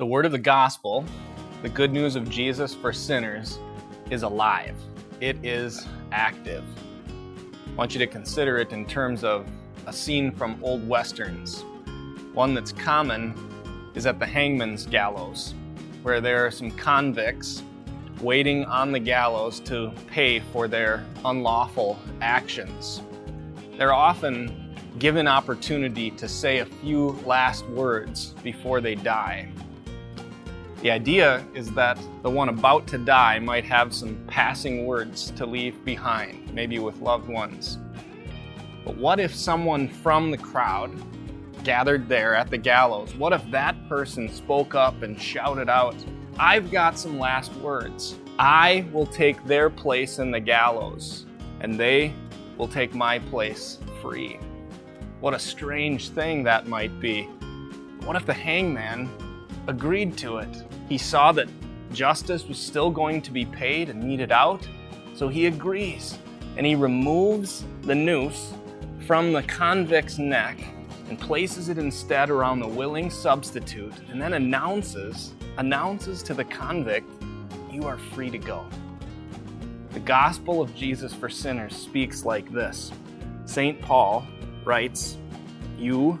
The word of the gospel, the good news of Jesus for sinners, is alive. It is active. I want you to consider it in terms of a scene from old westerns. One that's common is at the hangman's gallows, where there are some convicts waiting on the gallows to pay for their unlawful actions. They're often given opportunity to say a few last words before they die. The idea is that the one about to die might have some passing words to leave behind, maybe with loved ones. But what if someone from the crowd gathered there at the gallows, what if that person spoke up and shouted out, I've got some last words. I will take their place in the gallows, and they will take my place free. What a strange thing that might be. What if the hangman agreed to it? He saw that justice was still going to be paid and meted out, so he agrees and he removes the noose from the convict's neck and places it instead around the willing substitute and then announces announces to the convict you are free to go. The gospel of Jesus for sinners speaks like this. St. Paul writes, You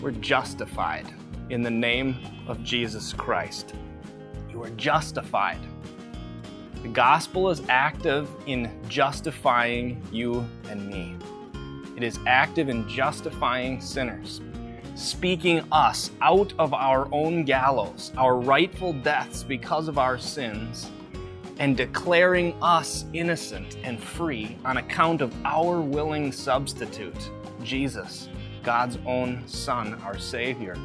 were justified in the name of Jesus Christ you are justified. The gospel is active in justifying you and me. It is active in justifying sinners, speaking us out of our own gallows, our rightful deaths because of our sins, and declaring us innocent and free on account of our willing substitute, Jesus, God's own Son, our Savior.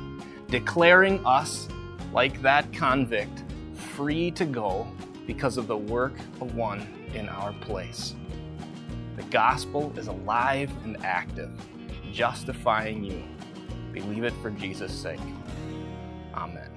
Declaring us, like that convict, free to go because of the work of one in our place. The gospel is alive and active, justifying you. Believe it for Jesus' sake. Amen.